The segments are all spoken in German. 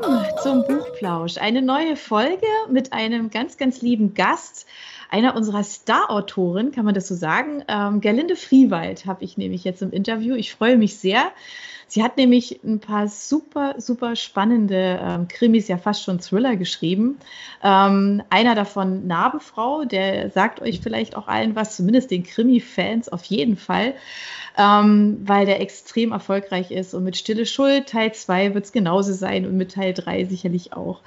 willkommen zum Buchplausch. Eine neue Folge mit einem ganz, ganz lieben Gast, einer unserer Star-Autoren, kann man das so sagen. Ähm, Gerlinde Friewald habe ich nämlich jetzt im Interview. Ich freue mich sehr. Sie hat nämlich ein paar super, super spannende ähm, Krimis, ja fast schon Thriller geschrieben. Ähm, einer davon Narbenfrau, der sagt euch vielleicht auch allen was, zumindest den Krimi-Fans auf jeden Fall, ähm, weil der extrem erfolgreich ist. Und mit Stille Schuld Teil 2 wird es genauso sein und mit Teil 3 sicherlich auch.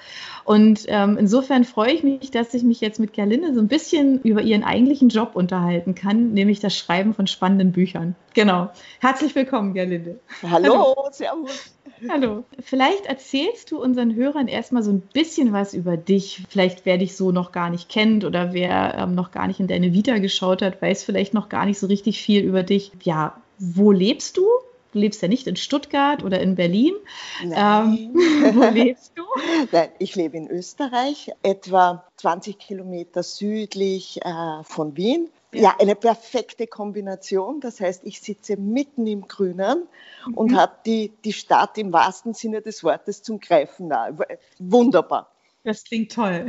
Und ähm, insofern freue ich mich, dass ich mich jetzt mit Gerlinde so ein bisschen über ihren eigentlichen Job unterhalten kann, nämlich das Schreiben von spannenden Büchern. Genau. Herzlich willkommen, Gerlinde. Hallo, Hallo. servus. Hallo. Vielleicht erzählst du unseren Hörern erstmal so ein bisschen was über dich. Vielleicht wer dich so noch gar nicht kennt oder wer ähm, noch gar nicht in deine Vita geschaut hat, weiß vielleicht noch gar nicht so richtig viel über dich. Ja, wo lebst du? Du lebst ja nicht in Stuttgart oder in Berlin. Nein. Ähm, wo lebst du? Nein, ich lebe in Österreich, etwa 20 Kilometer südlich äh, von Wien. Ja, eine perfekte Kombination. Das heißt, ich sitze mitten im Grünen mhm. und habe die, die Stadt im wahrsten Sinne des Wortes zum Greifen nahe. Wunderbar. Das klingt toll.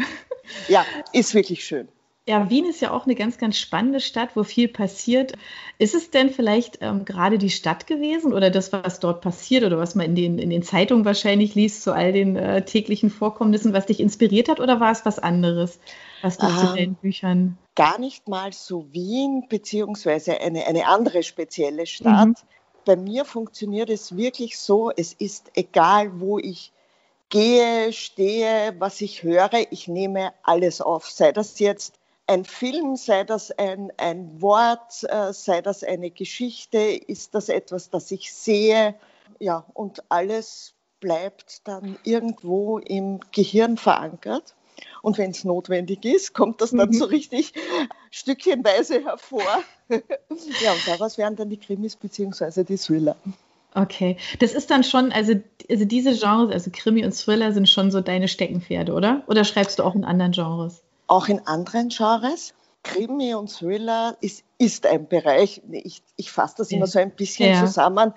Ja, ist wirklich schön. Ja, Wien ist ja auch eine ganz, ganz spannende Stadt, wo viel passiert. Ist es denn vielleicht ähm, gerade die Stadt gewesen oder das, was dort passiert oder was man in den, in den Zeitungen wahrscheinlich liest zu all den äh, täglichen Vorkommnissen, was dich inspiriert hat oder war es was anderes, was du ähm, zu deinen Büchern? Gar nicht mal so Wien, beziehungsweise eine, eine andere spezielle Stadt. Mhm. Bei mir funktioniert es wirklich so, es ist egal, wo ich gehe, stehe, was ich höre, ich nehme alles auf. Sei das jetzt ein Film, sei das ein, ein Wort, äh, sei das eine Geschichte, ist das etwas, das ich sehe. Ja, und alles bleibt dann irgendwo im Gehirn verankert. Und wenn es notwendig ist, kommt das dann mhm. so richtig stückchenweise hervor. ja, und daraus werden dann die Krimis bzw. die Thriller. Okay, das ist dann schon, also, also diese Genres, also Krimi und Thriller sind schon so deine Steckenpferde, oder? Oder schreibst du auch in anderen Genres? auch in anderen Genres. Krimi und Thriller ist, ist ein Bereich, ich, ich fasse das immer so ein bisschen ja. zusammen,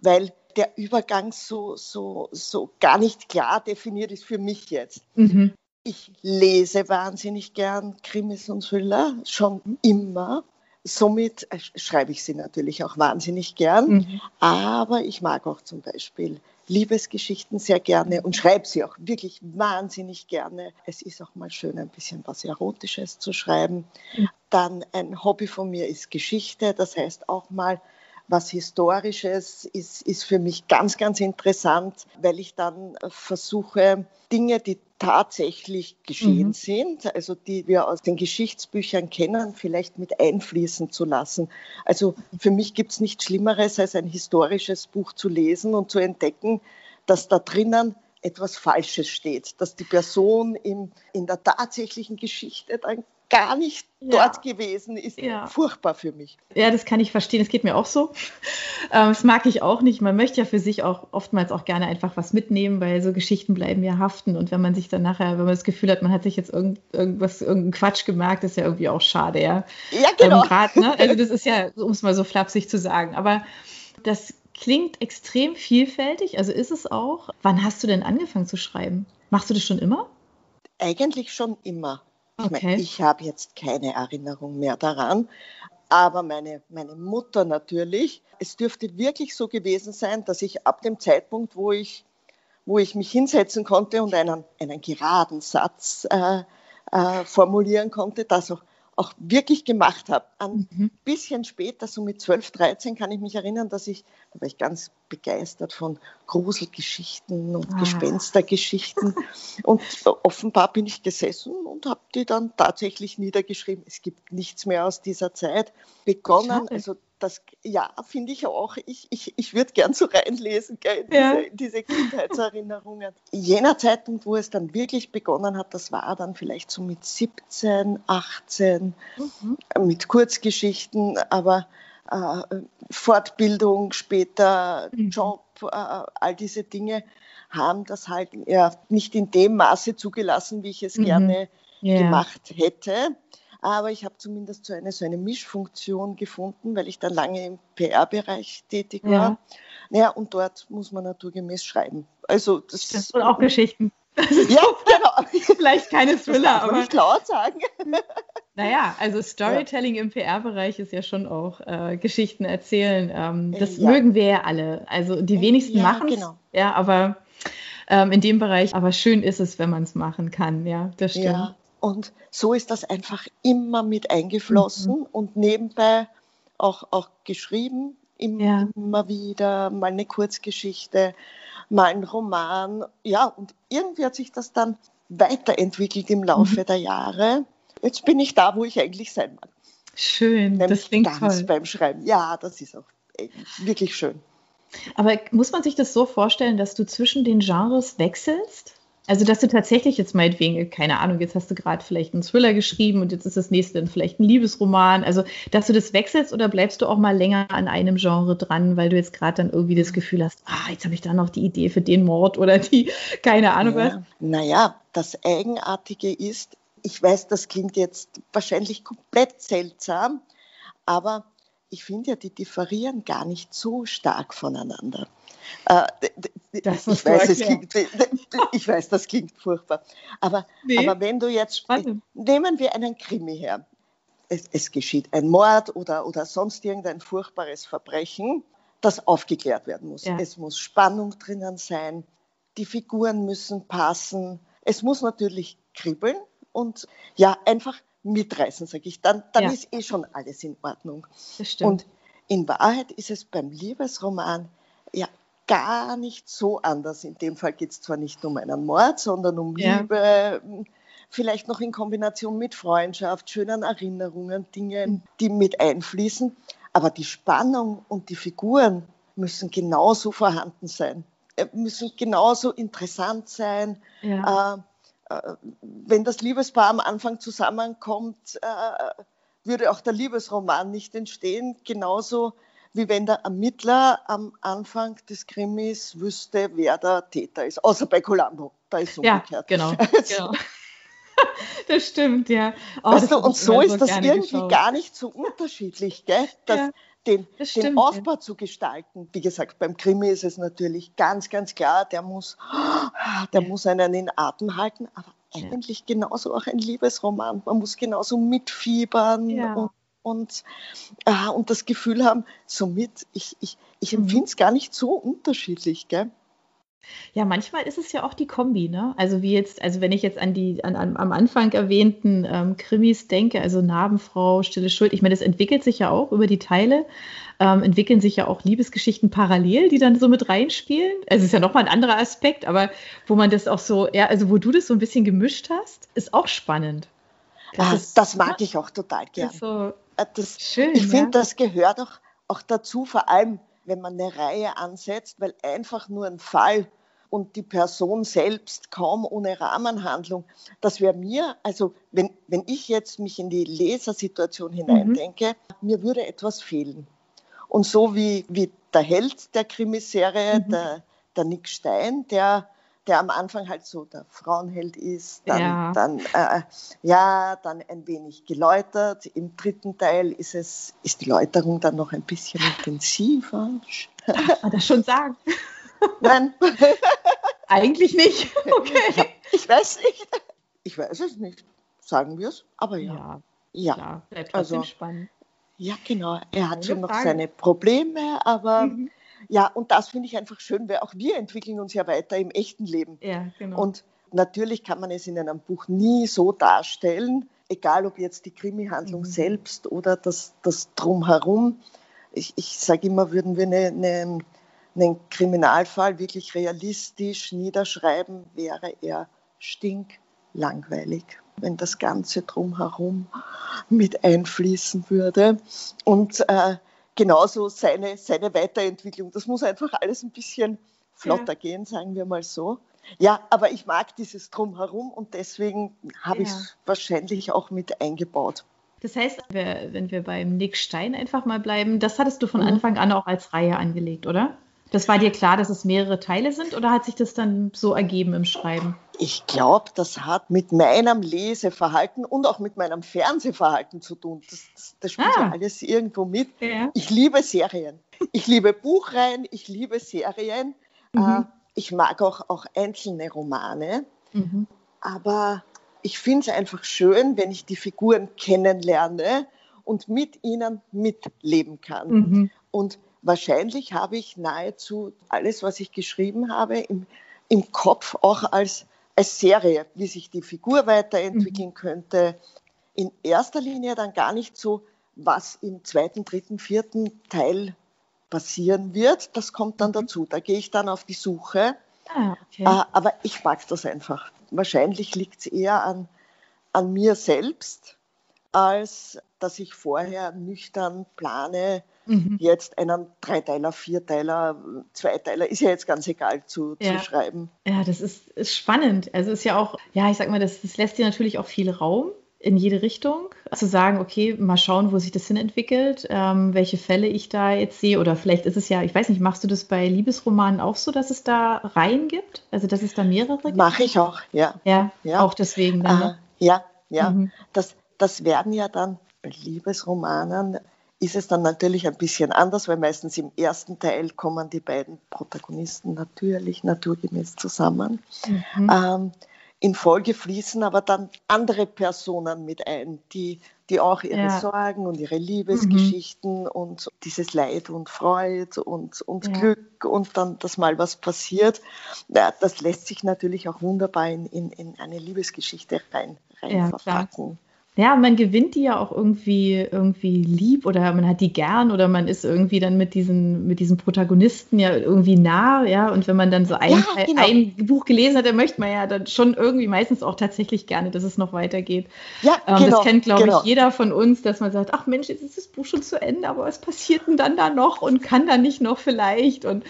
weil der Übergang so, so, so gar nicht klar definiert ist für mich jetzt. Mhm. Ich lese wahnsinnig gern Krimis und Thriller, schon immer. Somit äh, schreibe ich sie natürlich auch wahnsinnig gern, mhm. aber ich mag auch zum Beispiel Liebesgeschichten sehr gerne und schreibe sie auch wirklich wahnsinnig gerne. Es ist auch mal schön, ein bisschen was Erotisches zu schreiben. Dann ein Hobby von mir ist Geschichte, das heißt auch mal was Historisches ist, ist für mich ganz, ganz interessant, weil ich dann versuche, Dinge, die tatsächlich geschehen mhm. sind, also die wir aus den Geschichtsbüchern kennen, vielleicht mit einfließen zu lassen. Also für mich gibt es nichts Schlimmeres, als ein historisches Buch zu lesen und zu entdecken, dass da drinnen etwas Falsches steht, dass die Person in, in der tatsächlichen Geschichte dann gar nicht ja. dort gewesen ist. Ja. Furchtbar für mich. Ja, das kann ich verstehen. Das geht mir auch so. Ähm, das mag ich auch nicht. Man möchte ja für sich auch oftmals auch gerne einfach was mitnehmen, weil so Geschichten bleiben ja haften. Und wenn man sich dann nachher, wenn man das Gefühl hat, man hat sich jetzt irgend, irgendwas, irgendeinen Quatsch gemerkt, ist ja irgendwie auch schade, ja. Ja, genau. Ähm, grad, ne? Also das ist ja, um es mal so flapsig zu sagen. Aber das klingt extrem vielfältig. Also ist es auch. Wann hast du denn angefangen zu schreiben? Machst du das schon immer? Eigentlich schon immer. Ich, okay. ich habe jetzt keine Erinnerung mehr daran, aber meine, meine Mutter natürlich. Es dürfte wirklich so gewesen sein, dass ich ab dem Zeitpunkt, wo ich, wo ich mich hinsetzen konnte und einen, einen geraden Satz äh, äh, formulieren konnte, das auch auch wirklich gemacht habe. Ein mhm. bisschen später, so mit 12, 13, kann ich mich erinnern, dass ich, da war ich ganz begeistert von Gruselgeschichten und ah. Gespenstergeschichten. und offenbar bin ich gesessen und habe die dann tatsächlich niedergeschrieben. Es gibt nichts mehr aus dieser Zeit. Begonnen, Schade. also das, ja, finde ich auch. Ich, ich, ich würde gern so reinlesen, gell, in, ja. diese, diese, Kindheitserinnerungen. Jener Zeitpunkt, wo es dann wirklich begonnen hat, das war dann vielleicht so mit 17, 18, mhm. mit Kurzgeschichten, aber äh, Fortbildung, später mhm. Job, äh, all diese Dinge haben das halt ja, nicht in dem Maße zugelassen, wie ich es mhm. gerne yeah. gemacht hätte. Aber ich habe zumindest so eine, so eine Mischfunktion gefunden, weil ich dann lange im PR-Bereich tätig war. Ja. Naja, und dort muss man naturgemäß schreiben. Also das, das und auch Geschichten. Ja, genau. Vielleicht keine Thriller, aber. Nicht laut sagen. Naja, also Storytelling ja. im PR-Bereich ist ja schon auch äh, Geschichten erzählen. Ähm, das ja. mögen wir ja alle. Also die wenigsten ja, machen es. Genau. Ja, aber ähm, in dem Bereich, aber schön ist es, wenn man es machen kann. Ja, das stimmt. Ja, und so ist das einfach immer mit eingeflossen mhm. und nebenbei auch, auch geschrieben, immer, immer wieder mal eine Kurzgeschichte mal ein Roman. Ja, und irgendwie hat sich das dann weiterentwickelt im Laufe mhm. der Jahre. Jetzt bin ich da, wo ich eigentlich sein mag. Schön, Nämlich das klingt ganz toll. beim Schreiben. Ja, das ist auch wirklich schön. Aber muss man sich das so vorstellen, dass du zwischen den Genres wechselst? Also, dass du tatsächlich jetzt meinetwegen, keine Ahnung, jetzt hast du gerade vielleicht einen Thriller geschrieben und jetzt ist das nächste dann vielleicht ein Liebesroman. Also, dass du das wechselst oder bleibst du auch mal länger an einem Genre dran, weil du jetzt gerade dann irgendwie das Gefühl hast, ah, jetzt habe ich da noch die Idee für den Mord oder die, keine Ahnung ja. was. Naja, das Eigenartige ist, ich weiß, das klingt jetzt wahrscheinlich komplett seltsam, aber ich finde ja, die differieren gar nicht so stark voneinander. Äh, ich, weiß, klingt, ich weiß, das klingt furchtbar. Aber, nee. aber wenn du jetzt, Spannend. nehmen wir einen Krimi her. Es, es, geschieht ein Mord oder, oder sonst irgendein furchtbares Verbrechen, das aufgeklärt werden muss. Ja. Es muss Spannung drinnen sein, die Figuren müssen passen, es muss natürlich kribbeln und ja, einfach mitreißen, sage ich. Dann, dann ja. ist eh schon alles in Ordnung. Das stimmt. Und in Wahrheit ist es beim Liebesroman ja gar nicht so anders. In dem Fall geht es zwar nicht um einen Mord, sondern um ja. Liebe, vielleicht noch in Kombination mit Freundschaft, schönen Erinnerungen, Dingen, die mit einfließen. Aber die Spannung und die Figuren müssen genauso vorhanden sein, äh, müssen genauso interessant sein. Ja. Äh, wenn das Liebespaar am Anfang zusammenkommt, äh, würde auch der Liebesroman nicht entstehen. Genauso wie wenn der Ermittler am Anfang des Krimis wüsste, wer der Täter ist. Außer bei Columbo, da ist es umgekehrt. Ja, genau. genau. das stimmt, ja. Oh, weißt du, und so ist das irgendwie geschaut. gar nicht so unterschiedlich, gell? Das, ja, den, stimmt, den, Aufbau ja. zu gestalten. Wie gesagt, beim Krimi ist es natürlich ganz, ganz klar, der muss, der muss einen in Atem halten, aber eigentlich genauso auch ein Liebesroman. Man muss genauso mitfiebern und und, äh, und das Gefühl haben, somit, ich, ich, ich mhm. empfinde es gar nicht so unterschiedlich. Gell? Ja, manchmal ist es ja auch die Kombi, ne? Also wie jetzt, also wenn ich jetzt an die an, an am Anfang erwähnten ähm, Krimis denke, also Narbenfrau, Stille Schuld, ich meine, das entwickelt sich ja auch über die Teile, ähm, entwickeln sich ja auch Liebesgeschichten parallel, die dann so mit reinspielen. Also es ist ja nochmal ein anderer Aspekt, aber wo man das auch so, ja, also wo du das so ein bisschen gemischt hast, ist auch spannend. Das, ah, ist, das mag ich auch total gern. So, äh, das, Schön, ich finde, ja? das gehört auch, auch dazu, vor allem wenn man eine Reihe ansetzt, weil einfach nur ein Fall und die Person selbst kaum ohne Rahmenhandlung, das wäre mir, also wenn, wenn ich jetzt mich in die Lesersituation hineindenke, mhm. mir würde etwas fehlen. Und so wie, wie der Held der Krimiserie, mhm. der, der Nick Stein, der der am Anfang halt so der Frauenheld ist, dann, ja. dann, äh, ja, dann ein wenig geläutert. Im dritten Teil ist, es, ist die Läuterung dann noch ein bisschen intensiver. Darf man das schon sagen? Nein. Eigentlich nicht. Okay. Ich, weiß nicht. Ich weiß es nicht. Sagen wir es, aber ja. Ja, ja. Klar, also, spannend. Ja, genau. Er hat schon noch seine Probleme, aber mhm. Ja, und das finde ich einfach schön, weil auch wir entwickeln uns ja weiter im echten Leben. Ja, genau. Und natürlich kann man es in einem Buch nie so darstellen, egal ob jetzt die Krimi-Handlung mhm. selbst oder das, das Drumherum. Ich, ich sage immer, würden wir eine, eine, einen Kriminalfall wirklich realistisch niederschreiben, wäre er stinklangweilig, wenn das Ganze drumherum mit einfließen würde. Und äh, genauso seine, seine Weiterentwicklung. Das muss einfach alles ein bisschen flotter ja. gehen, sagen wir mal so. Ja, aber ich mag dieses Drumherum und deswegen habe ja. ich es wahrscheinlich auch mit eingebaut. Das heißt, wenn wir beim Nick Stein einfach mal bleiben, das hattest du von mhm. Anfang an auch als Reihe angelegt, oder? Das war dir klar, dass es mehrere Teile sind oder hat sich das dann so ergeben im Schreiben? Ich glaube, das hat mit meinem Leseverhalten und auch mit meinem Fernsehverhalten zu tun. Das, das, das spielt ah. ja alles irgendwo mit. Ja. Ich liebe Serien. ich liebe Buchreihen, ich liebe Serien. Mhm. Äh, ich mag auch, auch einzelne Romane. Mhm. Aber ich finde es einfach schön, wenn ich die Figuren kennenlerne und mit ihnen mitleben kann. Mhm. Und wahrscheinlich habe ich nahezu alles, was ich geschrieben habe, im, im Kopf auch als, als Serie, wie sich die Figur weiterentwickeln mhm. könnte. In erster Linie dann gar nicht so, was im zweiten, dritten, vierten Teil passieren wird. Das kommt dann mhm. dazu. Da gehe ich dann auf die Suche. Ah, okay. Äh, aber ich mag das einfach. Wahrscheinlich liegt es eher an, an mir selbst, als dass ich vorher nüchtern plane, mhm. jetzt einen Dreiteiler, Vierteiler, Zweiteiler, ist ja jetzt ganz egal zu, ja. zu schreiben. Ja, das ist, ist spannend. Also ist ja auch, ja, ich sag mal, das, das lässt dir natürlich auch viel Raum in jede Richtung, zu sagen, okay, mal schauen, wo sich das hin entwickelt, ähm, welche Fälle ich da jetzt sehe. Oder vielleicht ist es ja, ich weiß nicht, machst du das bei Liebesromanen auch so, dass es da Reihen gibt? Also dass es da mehrere gibt? Mache ich auch, ja. Ja, ja. auch deswegen dann. Ne? ja, ja. Mhm. Das, das werden ja dann bei Liebesromanen ist es dann natürlich ein bisschen anders, weil meistens im ersten Teil kommen die beiden Protagonisten natürlich naturgemäß zusammen. Mhm. Ähm, in Folge fließen aber dann andere Personen mit ein, die, die auch ihre ja. Sorgen und ihre Liebesgeschichten mhm. und dieses Leid und Freude und, und ja. Glück und dann, dass mal was passiert. Ja, das lässt sich natürlich auch wunderbar in, in, in eine Liebesgeschichte rein, rein verpacken. Ja, man gewinnt die ja auch irgendwie, irgendwie lieb oder man hat die gern oder man ist irgendwie dann mit diesen, mit diesen Protagonisten ja irgendwie nah, ja. Und wenn man dann so ein, ja, genau. ein Buch gelesen hat, dann möchte man ja dann schon irgendwie meistens auch tatsächlich gerne, dass es noch weitergeht. Ja, ähm, genau, das kennt, glaube genau. ich, jeder von uns, dass man sagt, ach Mensch, jetzt ist das Buch schon zu Ende, aber was passiert denn dann da noch und kann da nicht noch vielleicht? Und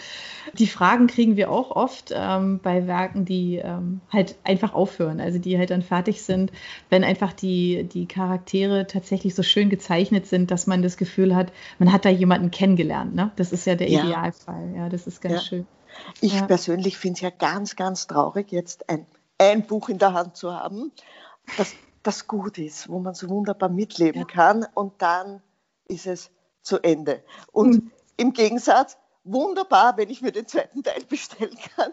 die Fragen kriegen wir auch oft ähm, bei Werken, die ähm, halt einfach aufhören, also die halt dann fertig sind, wenn einfach die, die Charaktere tatsächlich so schön gezeichnet sind, dass man das Gefühl hat, man hat da jemanden kennengelernt. Ne? Das ist ja der ja. Idealfall. Ja, das ist ganz ja. schön. Ich ja. persönlich finde es ja ganz, ganz traurig, jetzt ein, ein Buch in der Hand zu haben, das, das gut ist, wo man so wunderbar mitleben kann und dann ist es zu Ende. Und mhm. im Gegensatz, wunderbar, wenn ich mir den zweiten Teil bestellen kann.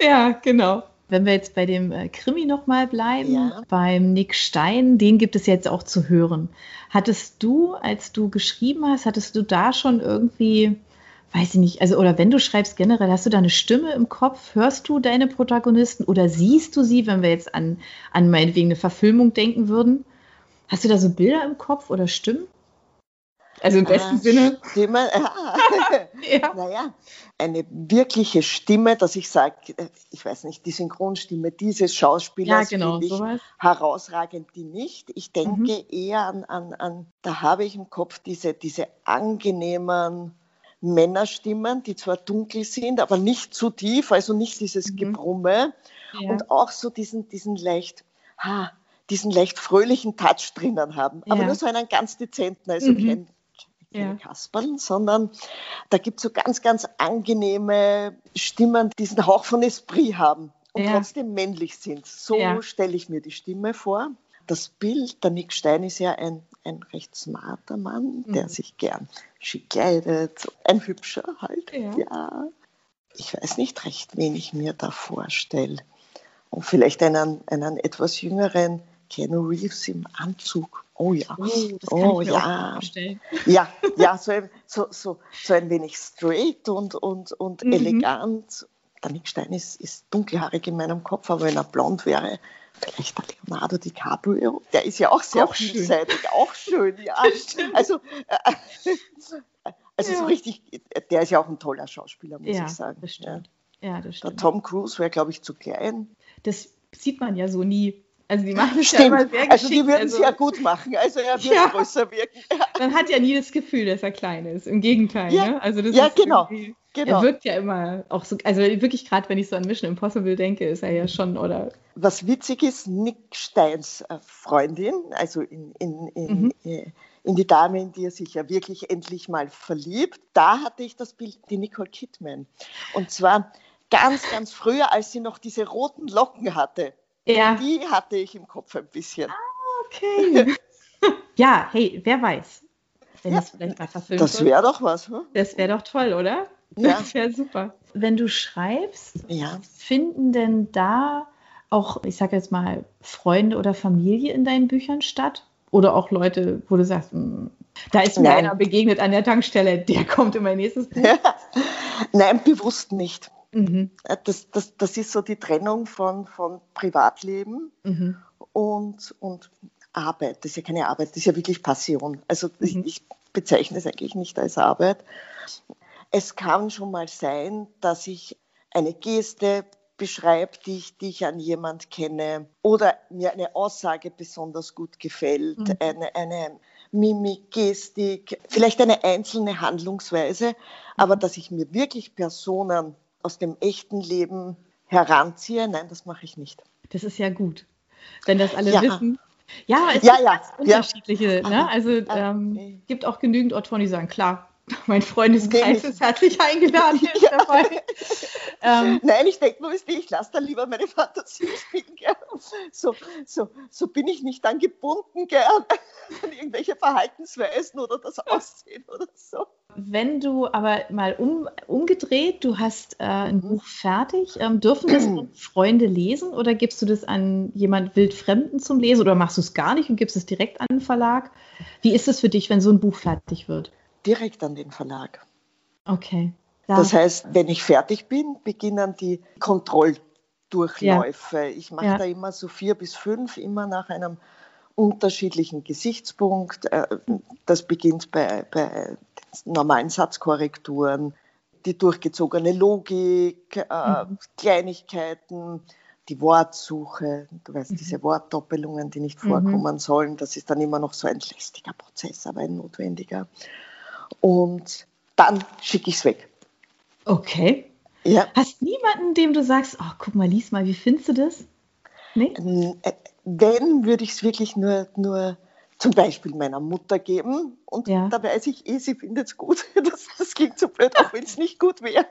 Ja, genau. Wenn wir jetzt bei dem äh, Krimi nochmal bleiben, ja. beim Nick Stein, den gibt es jetzt auch zu hören. Hattest du, als du geschrieben hast, hattest du da schon irgendwie, weiß ich nicht, also oder wenn du schreibst generell, hast du da eine Stimme im Kopf? Hörst du deine Protagonisten oder siehst du sie, wenn wir jetzt an, an meinetwegen eine Verfilmung denken würden? Hast du da so Bilder im Kopf oder Stimmen? Also im besten ah, Sinne. Stimme, ah. ja. Naja, eine wirkliche Stimme, dass ich sage, äh, ich weiß nicht, die Synchronstimme dieses Schauspielers ja, genau, finde herausragend, die nicht. Ich denke mhm. eher an, an, an, da habe ich im Kopf diese, diese angenehmen Männerstimmen, die zwar dunkel sind, aber nicht zu tief, also nicht dieses mhm. Gebrumme ja. und auch so diesen, diesen leicht, ha, diesen leicht fröhlichen Touch drinnen haben, aber ja. nur so einen ganz dezenten, also mhm. kein, ja. Kasperl, sondern da gibt es so ganz, ganz angenehme Stimmen, die diesen Hauch von Esprit haben und ja. trotzdem männlich sind. So ja. stelle ich mir die Stimme vor. Das Bild, der Nick Stein ist ja ein, ein recht smarter Mann, der mhm. sich gern schick kleidet, ein hübscher halt. Ja. ja. Ich weiß nicht recht, wen ich mir da vorstelle. Und vielleicht einen, einen etwas jüngeren Keanu Reeves im Anzug. Oh ja. Oh, das kann oh, ich mir ja. vorstellen. Ja, ja so, ein, so, so, so ein wenig straight und, und, und mhm. elegant. Der Nick Stein ist, ist dunkelhaarig in meinem Kopf, aber wenn er blond wäre, vielleicht der Leonardo DiCaprio, der ist ja auch sehr auch vielseitig, schön. auch schön, ja. also, äh, also ja. so richtig, der ist ja auch ein toller Schauspieler, muss ja, ich sagen. Das stimmt. Ja, das stimmt. Der Tom Cruise wäre, glaube ich, zu klein. Das sieht man ja so nie. Also die machen es ja immer sehr geschickt. Also die würden es also, ja gut machen, also er wird ja. größer wirken. Man hat ja nie das Gefühl, dass er klein ist. Im Gegenteil. Ja, ne? also das ja genau. genau. Er wirkt ja immer auch so, also wirklich gerade, wenn ich so an Mission Impossible denke, ist er ja schon, oder? Was witzig ist, Nick Steins äh, Freundin, also in, in, in, mhm. Äh, in die Dame, in die er sich ja wirklich endlich mal verliebt, da hatte ich das Bild, die Nicole Kidman. Und zwar ganz, ganz früher, als sie noch diese roten Locken hatte. Ja. Die hatte ich im Kopf ein bisschen. Ah, okay. ja, hey, wer weiß. wenn ja, es vielleicht mal verfilmt Das wäre doch was. Hm? Das wäre doch toll, oder? Ja. Das wäre super. Wenn du schreibst, ja. finden denn da auch, ich sage jetzt mal, Freunde oder Familie in deinen Büchern statt? Oder auch Leute, wo du sagst, hm, da ist mir Nein. einer begegnet an der Tankstelle, der kommt in mein nächstes Buch? Nein, bewusst nicht. Mhm. Äh, das, das, das ist so die Trennung von, von Privatleben mhm. und, und Arbeit. Das ist ja keine Arbeit, das ist ja wirklich Passion. Also mhm. ich, ich bezeichne es eigentlich nicht als Arbeit. Es kann schon mal sein, dass ich eine Geste beschreibe, die ich, die ich an jemand kenne oder mir eine Aussage besonders gut gefällt, mhm. eine, eine Mimik, Gestik, vielleicht eine einzelne Handlungsweise, aber dass ich mir wirklich Personen aus dem echten Leben heranziehe, nein, das mache ich nicht. Das ist ja gut, wenn das alle ja. wissen. Ja, es ja, gibt ja, unterschiedliche. Ne? Also ähm, gibt auch genügend Autoren, die sagen, klar, mein Freundeskreis ist herzlich eingeladen. Ja. dabei. Ähm, Nein, ich denke nur, ich lasse da lieber meine Fantasie spielen. Gell? So, so, so bin ich nicht dann gebunden gell, an irgendwelche Verhaltensweisen oder das Aussehen oder so. Wenn du aber mal um, umgedreht, du hast äh, ein mhm. Buch fertig, ähm, dürfen das Freunde lesen oder gibst du das an jemand Wildfremden zum Lesen oder machst du es gar nicht und gibst es direkt an den Verlag? Wie ist es für dich, wenn so ein Buch fertig wird? Direkt an den Verlag. Okay. Ja. Das heißt, wenn ich fertig bin, beginnen die Kontrolldurchläufe. Ja. Ich mache ja. da immer so vier bis fünf, immer nach einem unterschiedlichen Gesichtspunkt. Äh, das beginnt bei, bei normalen Satzkorrekturen, die durchgezogene Logik, äh, mhm. Kleinigkeiten, die Wortsuche, du weißt, mhm. diese Wortdoppelungen, die nicht vorkommen mhm. sollen, das ist dann immer noch so ein lästiger Prozess, aber ein notwendiger und dann schicke ich es weg. Okay. Ja. Hast niemanden, dem du sagst, oh, guck mal, lies mal, wie findest du das? Nee? Äh, wenn, würde ich es wirklich nur, nur zum Beispiel meiner Mutter geben und ja. da weiß ich eh, sie findet es gut. Das, das, klingt so blöd, auch wenn es nicht gut wäre.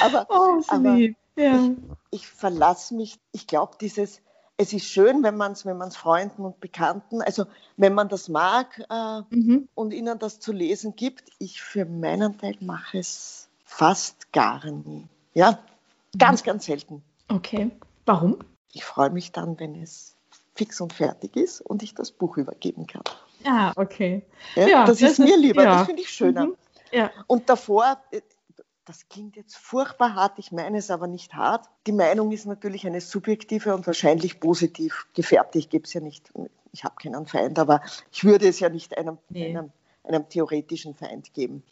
Aber, oh, aber ja. ich, ich verlasse mich, ich glaube, dieses es ist schön, wenn man es wenn Freunden und Bekannten, also wenn man das mag äh, mhm. und ihnen das zu lesen gibt. Ich für meinen Teil mache es fast gar nie. Ja, ganz, mhm. ganz selten. Okay. Warum? Ich freue mich dann, wenn es fix und fertig ist und ich das Buch übergeben kann. Ah, okay. Ja, ja das, das, ist mir lieber, ja. das finde ich schöner. Mhm. Ja. Und davor, das klingt jetzt furchtbar hart, ich meine es aber nicht hart. Die Meinung ist natürlich eine subjektive und wahrscheinlich positiv gefärbte. Ich gebe es ja nicht, ich habe keinen Feind, aber ich würde es ja nicht einem, nee. einem, einem theoretischen Feind geben.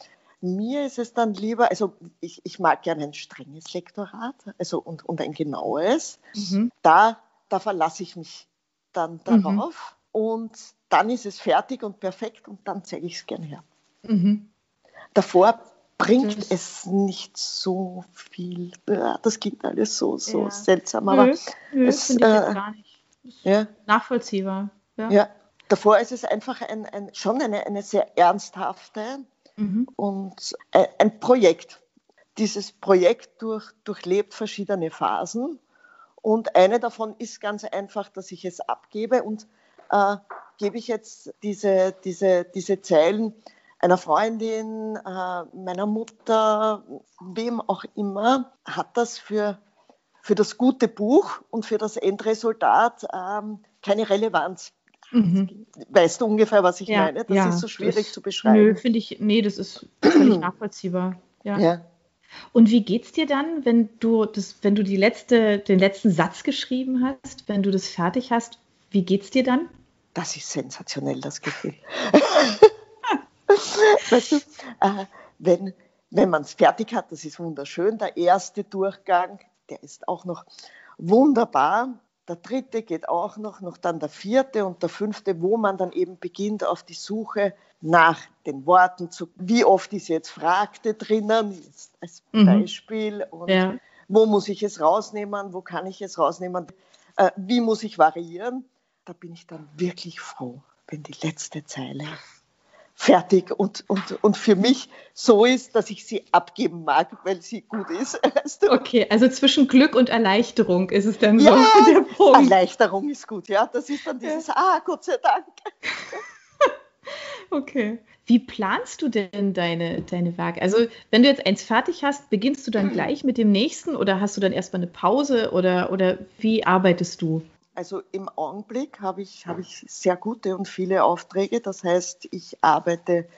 Mir ist es dann lieber, also ich, ich mag gerne ein strenges Lektorat also und, und ein genaues. Mhm. Da, da verlasse ich mich dann mhm. darauf mhm. und dann ist es fertig und perfekt und dann zeige ich es gerne her. Mhm. Davor bringt das es nicht so viel. Ja, das klingt alles so, so ja. seltsam, aber nö, nö, es äh, gar nicht. Ja. nachvollziehbar. Ja. ja. davor ist es einfach ein, ein schon eine, eine sehr ernsthafte mhm. und ein, ein, Projekt. Dieses Projekt durch, durchlebt verschiedene Phasen und eine davon ist ganz einfach, dass ich es abgebe und äh, gebe ich jetzt diese, diese, diese Zeilen einer Freundin, äh, meiner Mutter, wem auch immer, hat das für, für das gute Buch und für das Endresultat ähm, keine Relevanz. Mhm. Weißt du ungefähr, was ich ja, meine? Das ja, ist so schwierig das, zu beschreiben. Nö, finde ich, nee, das ist völlig nachvollziehbar. Ja. ja. Und wie geht's dir dann, wenn du das, wenn du die letzte, den letzten Satz geschrieben hast, wenn du das fertig hast, wie geht's dir dann? Das ist sensationell, das Gefühl. weißt du, äh, wenn, wenn man es fertig hat, das ist wunderschön. Der erste Durchgang, der ist auch noch wunderbar. Der dritte geht auch noch, noch dann der vierte und der fünfte, wo man dann eben beginnt auf die Suche nach den Worten, zu, wie oft ist jetzt fragte drinnen, jetzt als mhm. Beispiel, und ja. wo muss ich es rausnehmen, wo kann ich es rausnehmen, äh, wie muss ich variieren. Da bin ich dann wirklich froh, wenn die letzte Zeile fertig und, und, und für mich so ist, dass ich sie abgeben mag, weil sie gut ist. Weißt du? Okay, also zwischen Glück und Erleichterung ist es dann ja, so der Punkt. Erleichterung ist gut, ja. Das ist dann dieses, ja. ah, Gott sei Dank. Okay. Wie planst du denn deine, deine Werke? Also, wenn du jetzt eins fertig hast, beginnst du dann hm. gleich mit dem nächsten oder hast du dann erstmal eine Pause oder, oder wie arbeitest du? Also im Augenblick habe ich, habe ich sehr gute und viele Aufträge. Das heißt, ich arbeite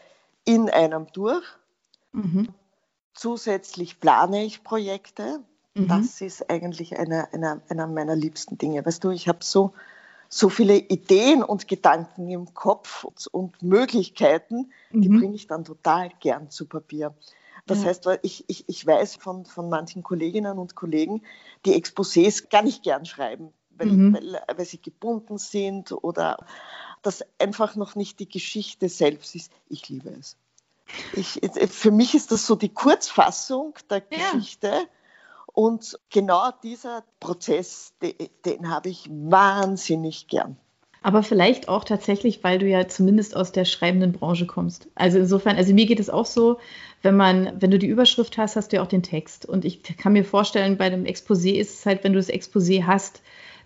in einem durch. Mhm. Zusätzlich plane ich Projekte. Mhm. Das ist eigentlich einer eine, eine meiner liebsten Dinge. Weißt du, ich habe so, so viele Ideen und Gedanken im Kopf und Möglichkeiten, die mhm. bringe ich dann total gern zu Papier. Das ja. heißt, ich, ich, ich weiß von, von manchen Kolleginnen und Kollegen, die Exposés gar nicht gern schreiben, weil, mhm. weil, weil sie gebunden sind oder das einfach noch nicht die Geschichte selbst ist. Ich liebe es. Ich, für mich ist das so die Kurzfassung der ja. Geschichte. Und genau dieser Prozess, den, den habe ich wahnsinnig gern. Aber vielleicht auch tatsächlich, weil du ja zumindest aus der schreibenden Branche kommst. Also insofern, also mir geht es auch so, wenn man, wenn du die Überschrift hast, hast du ja auch den Text. Und ich kann mir vorstellen, bei einem Exposé ist es halt, wenn du das Exposé hast,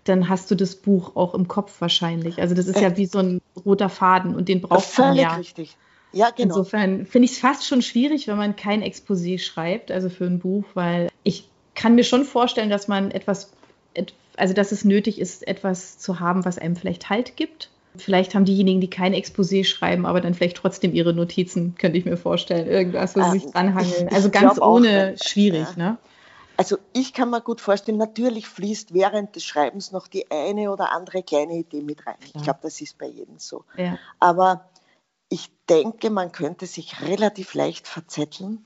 dann hast du das Buch auch im Kopf wahrscheinlich. Also das ist ja wie so ein roter Faden und den braucht man ja. richtig. Ja, genau. Insofern finde ich es fast schon schwierig, wenn man kein Exposé schreibt, also für ein Buch, weil ich kann mir schon vorstellen, dass man etwas, also dass es nötig ist, etwas zu haben, was einem vielleicht Halt gibt. Vielleicht haben diejenigen, die kein Exposé schreiben, aber dann vielleicht trotzdem ihre Notizen, könnte ich mir vorstellen. Irgendwas, wo sie sich ähm, dranhangeln. Also ganz ohne auch, schwierig, ja. ne? Also ich kann mir gut vorstellen, natürlich fließt während des Schreibens noch die eine oder andere kleine Idee mit rein. Ich glaube, das ist bei jedem so. Ja. Aber ich denke, man könnte sich relativ leicht verzetteln,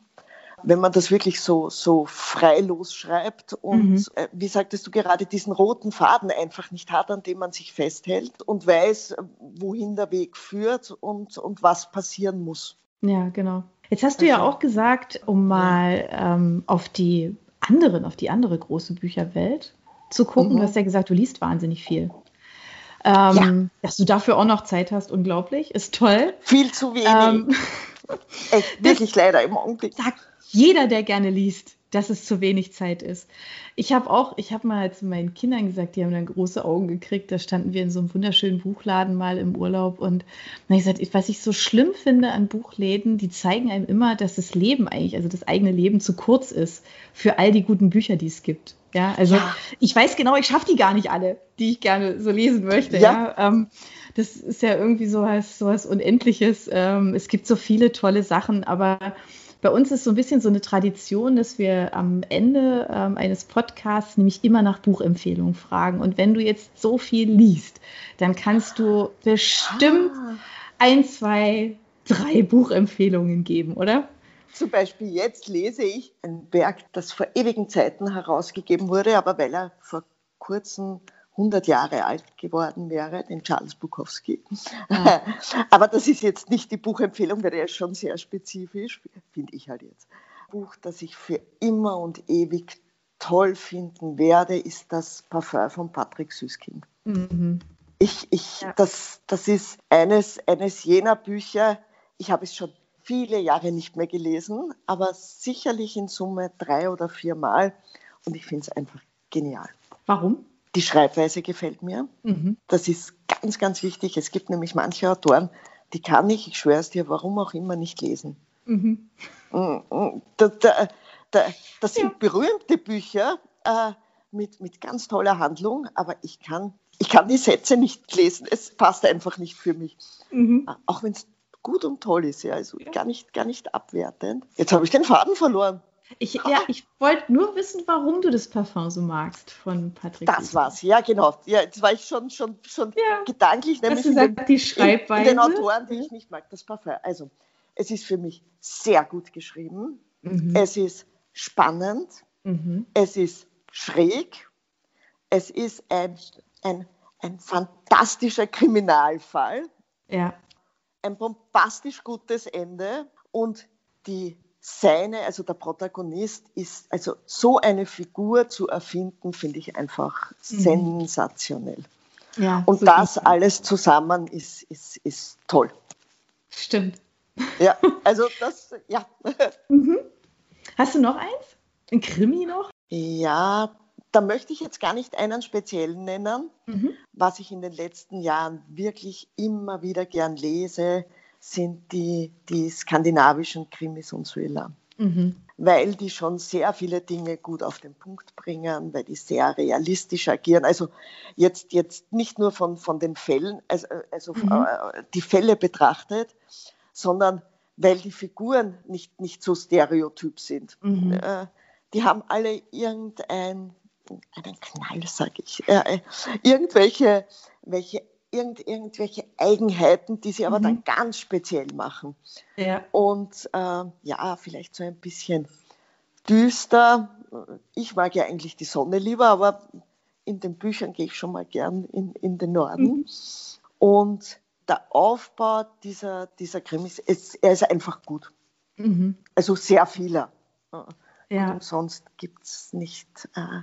wenn man das wirklich so, so freilos schreibt und, mhm. Äh, wie sagtest du gerade, diesen roten Faden einfach nicht hat, an dem man sich festhält und weiß, wohin der Weg führt und, und was passieren muss. Ja, genau. Jetzt hast du also, ja auch gesagt, um mal ähm, auf die anderen, auf die andere große Bücherwelt zu gucken. Mhm. Du hast ja gesagt, du liest wahnsinnig viel. Ähm, ja. Dass du dafür auch noch Zeit hast, unglaublich, ist toll. Viel zu wenig. Ähm, Echt, wirklich leider im Augenblick. Sagt jeder, der gerne liest dass es zu wenig Zeit ist. Ich habe auch, ich habe mal zu meinen Kindern gesagt, die haben dann große Augen gekriegt, da standen wir in so einem wunderschönen Buchladen mal im Urlaub und dann ich gesagt, was ich so schlimm finde an Buchläden, die zeigen einem immer, dass das Leben eigentlich, also das eigene Leben zu kurz ist für all die guten Bücher, die es gibt. Ja, also ja. ich weiß genau, ich schaffe die gar nicht alle, die ich gerne so lesen möchte. Ja. ja. Ähm, das ist ja irgendwie so was, so was Unendliches. Ähm, es gibt so viele tolle Sachen, aber bei uns ist so ein bisschen so eine Tradition, dass wir am Ende ähm, eines Podcasts nämlich immer nach Buchempfehlungen fragen. Und wenn du jetzt so viel liest, dann kannst du bestimmt ah. ein, zwei, drei Buchempfehlungen geben, oder? Zum Beispiel jetzt lese ich ein Werk, das vor ewigen Zeiten herausgegeben wurde, aber weil er vor kurzem 100 Jahre alt geworden wäre, den Charles Bukowski. Ja. Aber das ist jetzt nicht die Buchempfehlung, weil der ist schon sehr spezifisch, finde ich halt jetzt. Buch, das ich für immer und ewig toll finden werde, ist das Parfum von Patrick Süskind. Mhm. Ich, ich, ja. das, das ist eines, eines jener Bücher, ich habe es schon viele Jahre nicht mehr gelesen, aber sicherlich in Summe drei oder vier Mal und ich finde es einfach genial. Warum? Die Schreibweise gefällt mir. Mhm. Das ist ganz, ganz wichtig. Es gibt nämlich manche Autoren, die kann ich, ich schwöre es dir, warum auch immer nicht lesen. Mhm. Da, da, da, das sind ja. berühmte Bücher äh, mit, mit ganz toller Handlung, aber ich kann, ich kann die Sätze nicht lesen. Es passt einfach nicht für mich. Mhm. Auch wenn es gut und toll ist, ja, also ja. Gar, nicht, gar nicht abwertend. Jetzt habe ich den Faden verloren. Ich, ja, ich wollte nur wissen, warum du das Parfum so magst von Patrick. Das war's, ja genau. Ja, jetzt war ich schon, schon, schon ja. gedanklich, nämlich in den, die Schreibweise. in den Autoren, die ich nicht mag, das Parfum. Also, es ist für mich sehr gut geschrieben. Mhm. Es ist spannend. Mhm. Es ist schräg. Es ist ein, ein, ein fantastischer Kriminalfall. Ja. Ein bombastisch gutes Ende und die seine, also der Protagonist ist, also so eine Figur zu erfinden, finde ich einfach mhm. sensationell. Ja, und das alles zusammen ist, ist, ist toll. Stimmt. Ja, also das, ja. Mhm. Hast du noch eins? Ein Krimi noch? Ja, da möchte ich jetzt gar nicht einen speziellen nennen. Mhm. Was ich in den letzten Jahren wirklich immer wieder gern lese, sind die, die skandinavischen Krimis und Thriller. Mhm. Weil die schon sehr viele Dinge gut auf den Punkt bringen, weil die sehr realistisch agieren. Also jetzt, jetzt nicht nur von, von den Fällen, also, also mhm. Äh, die Fälle betrachtet, sondern weil die Figuren nicht, nicht so stereotyp sind. Mhm. Äh, die haben alle irgendein einen Knall, sage ich. Äh, irgendwelche welche, irgend, irgendwelche Eigenheiten, die sie aber mhm. dann ganz speziell machen. Ja. Und äh, ja, vielleicht so ein bisschen düster. Ich mag ja eigentlich die Sonne lieber, aber in den Büchern gehe ich schon mal gern in, in den Norden. Mhm. Und der Aufbau dieser, dieser Krimis, ist, er ist einfach gut. Mhm. Also sehr vieler. Ja. Und sonst gibt es nicht äh,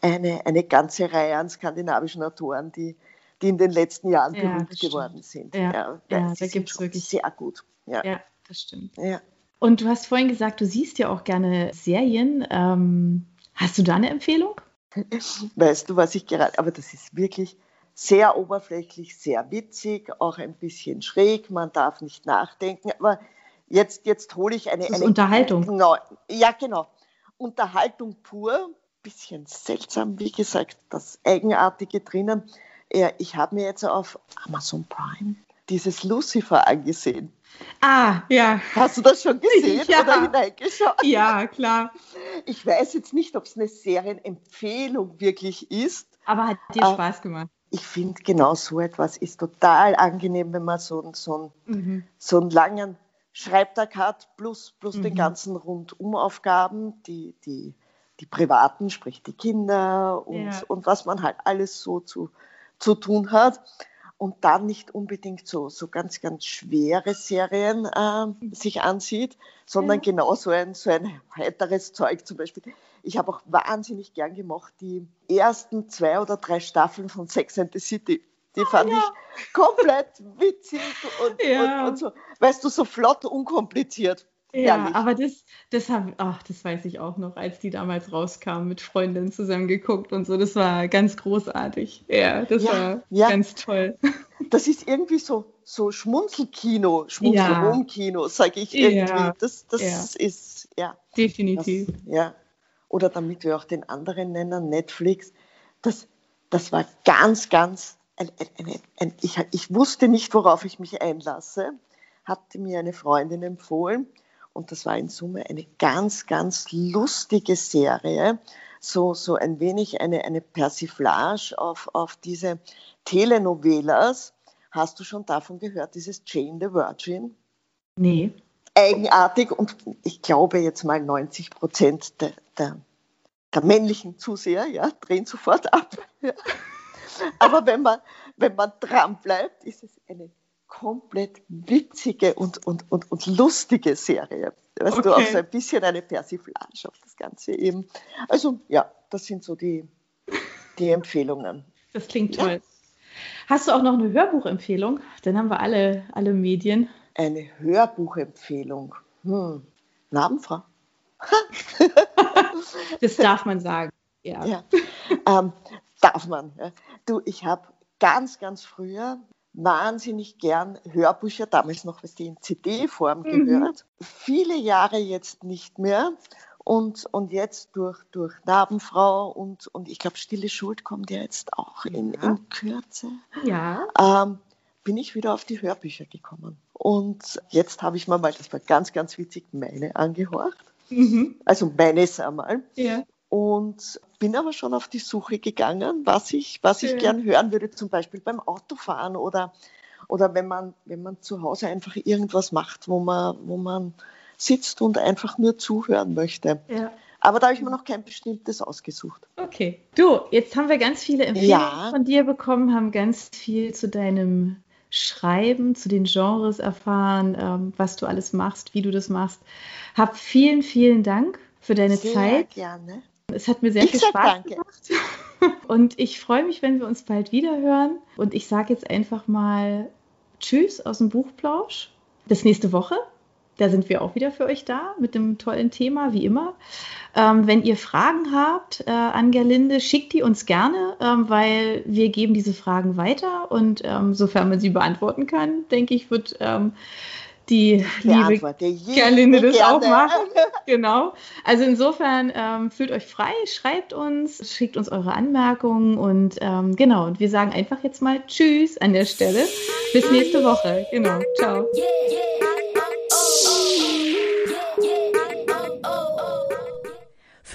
eine, eine ganze Reihe an skandinavischen Autoren, die, die in den letzten Jahren ja, berühmt geworden sind. Ja, ja, ja da gibt es wirklich sehr gut. Ja, ja das stimmt. Ja. Und du hast vorhin gesagt, du siehst ja auch gerne Serien. Ähm, hast du da eine Empfehlung? Weißt du, was ich gerade, aber das ist wirklich sehr oberflächlich, sehr witzig, auch ein bisschen schräg, man darf nicht nachdenken, aber jetzt, jetzt hole ich eine, das ist eine Unterhaltung. Genau, ja, genau. Unterhaltung pur, bisschen seltsam, wie gesagt, das Eigenartige drinnen. Ich habe mir jetzt auf Amazon Prime dieses Lucifer angesehen. Ah, ja. Hast du das schon gesehen ja. oder hineingeschaut? Ja, klar. Ich weiß jetzt nicht, ob es eine Serienempfehlung wirklich ist. Aber hat dir Spaß gemacht? Ich finde, genau so etwas ist total angenehm, wenn man so, so, mhm. so einen langen Schreibtag hat, plus, plus mhm. den ganzen Rundumaufgaben, die, die die Privaten, sprich die Kinder und, ja. und was man halt alles so zu, zu tun hat. Und dann nicht unbedingt so, so ganz, ganz schwere Serien äh, sich ansieht, sondern ja. genau so ein, so ein heiteres Zeug zum Beispiel. Ich habe auch wahnsinnig gern gemacht die ersten zwei oder drei Staffeln von Sex and the City. Die fand ja. ich komplett witzig und, ja. und, und, so, weißt du, so flott, unkompliziert. Ja, aber das, das, hab, ach, das weiß ich auch noch, als die damals rauskamen, mit Freundinnen zusammen geguckt und so. Das war ganz großartig. Ja, das ja, war ja. ganz toll. Das ist irgendwie so, so Schmunzelkino, Schmunzelrumkino, ja. sage ich irgendwie. Das, das ist, ja. Definitiv. Das, ja. Oder damit wir auch den anderen nennen, Netflix. Das, das war ganz, ganz, ein, ein, ein, ich, ich wusste nicht, worauf ich mich einlasse, hatte mir eine Freundin empfohlen und das war in Summe eine ganz, ganz lustige Serie. So, so ein wenig eine, eine Persiflage auf, auf diese Telenovelas. Hast du schon davon gehört, dieses Jane the Virgin? Nee. Eigenartig und ich glaube jetzt mal 90 Prozent der, der, der männlichen Zuseher ja, drehen sofort ab. Ja. Aber wenn man, wenn man dran bleibt, ist es eine komplett witzige und, und, und, und lustige Serie. Weißt okay. du, auch so ein bisschen eine Persiflage auf das Ganze eben. Also ja, das sind so die, die Empfehlungen. Das klingt toll. Ja. Hast du auch noch eine Hörbuchempfehlung? Dann haben wir alle, alle Medien. Eine Hörbuchempfehlung. Hm. Namenfrau. das darf man sagen. Ja. ja. Ähm, darf man. Ja. Du, ich habe ganz, ganz früher wahnsinnig gern Hörbücher, damals noch was die in CD-Form mhm. gehört. Viele Jahre jetzt nicht mehr. Und, und jetzt durch, durch Narbenfrau und, und ich glaube, Stille Schuld kommt ja jetzt auch in, ja. in Kürze. Ja. Ähm, bin ich wieder auf die Hörbücher gekommen. Und jetzt habe ich mir mal, das war ganz, ganz witzig, meine angehorcht. Mhm. Also meines einmal. Ja und bin aber schon auf die Suche gegangen, was ich, was ich gern hören würde, zum Beispiel beim Autofahren oder, oder wenn, man, wenn man zu Hause einfach irgendwas macht, wo man, wo man sitzt und einfach nur zuhören möchte. Ja. Aber da habe ich mir noch kein bestimmtes ausgesucht. Okay. Du, jetzt haben wir ganz viele Empfehlungen ja. von dir bekommen, haben ganz viel zu deinem Schreiben, zu den Genres erfahren, ähm, was du alles machst, wie du das machst. Hab vielen, vielen Dank für deine Sehr Zeit. Gerne. Es hat mir sehr ich viel Spaß danke. gemacht. Und ich freue mich, wenn wir uns bald wieder hören. Und ich sage jetzt einfach mal Tschüss aus dem Buchplausch. Bis nächste Woche. Da sind wir auch wieder für euch da mit dem tollen Thema, wie immer. Ähm, wenn ihr Fragen habt äh, an Gerlinde, schickt die uns gerne, ähm, weil wir geben diese Fragen weiter und ähm, sofern man sie beantworten kann, denke ich, wird ähm, die liebe Gerlinde das gerne. auch machen. Genau. Also insofern ähm, fühlt euch frei, schreibt uns, schickt uns eure Anmerkungen und ähm, genau. Und wir sagen einfach jetzt mal Tschüss an der Stelle. Bis nächste Woche. Genau. Ciao.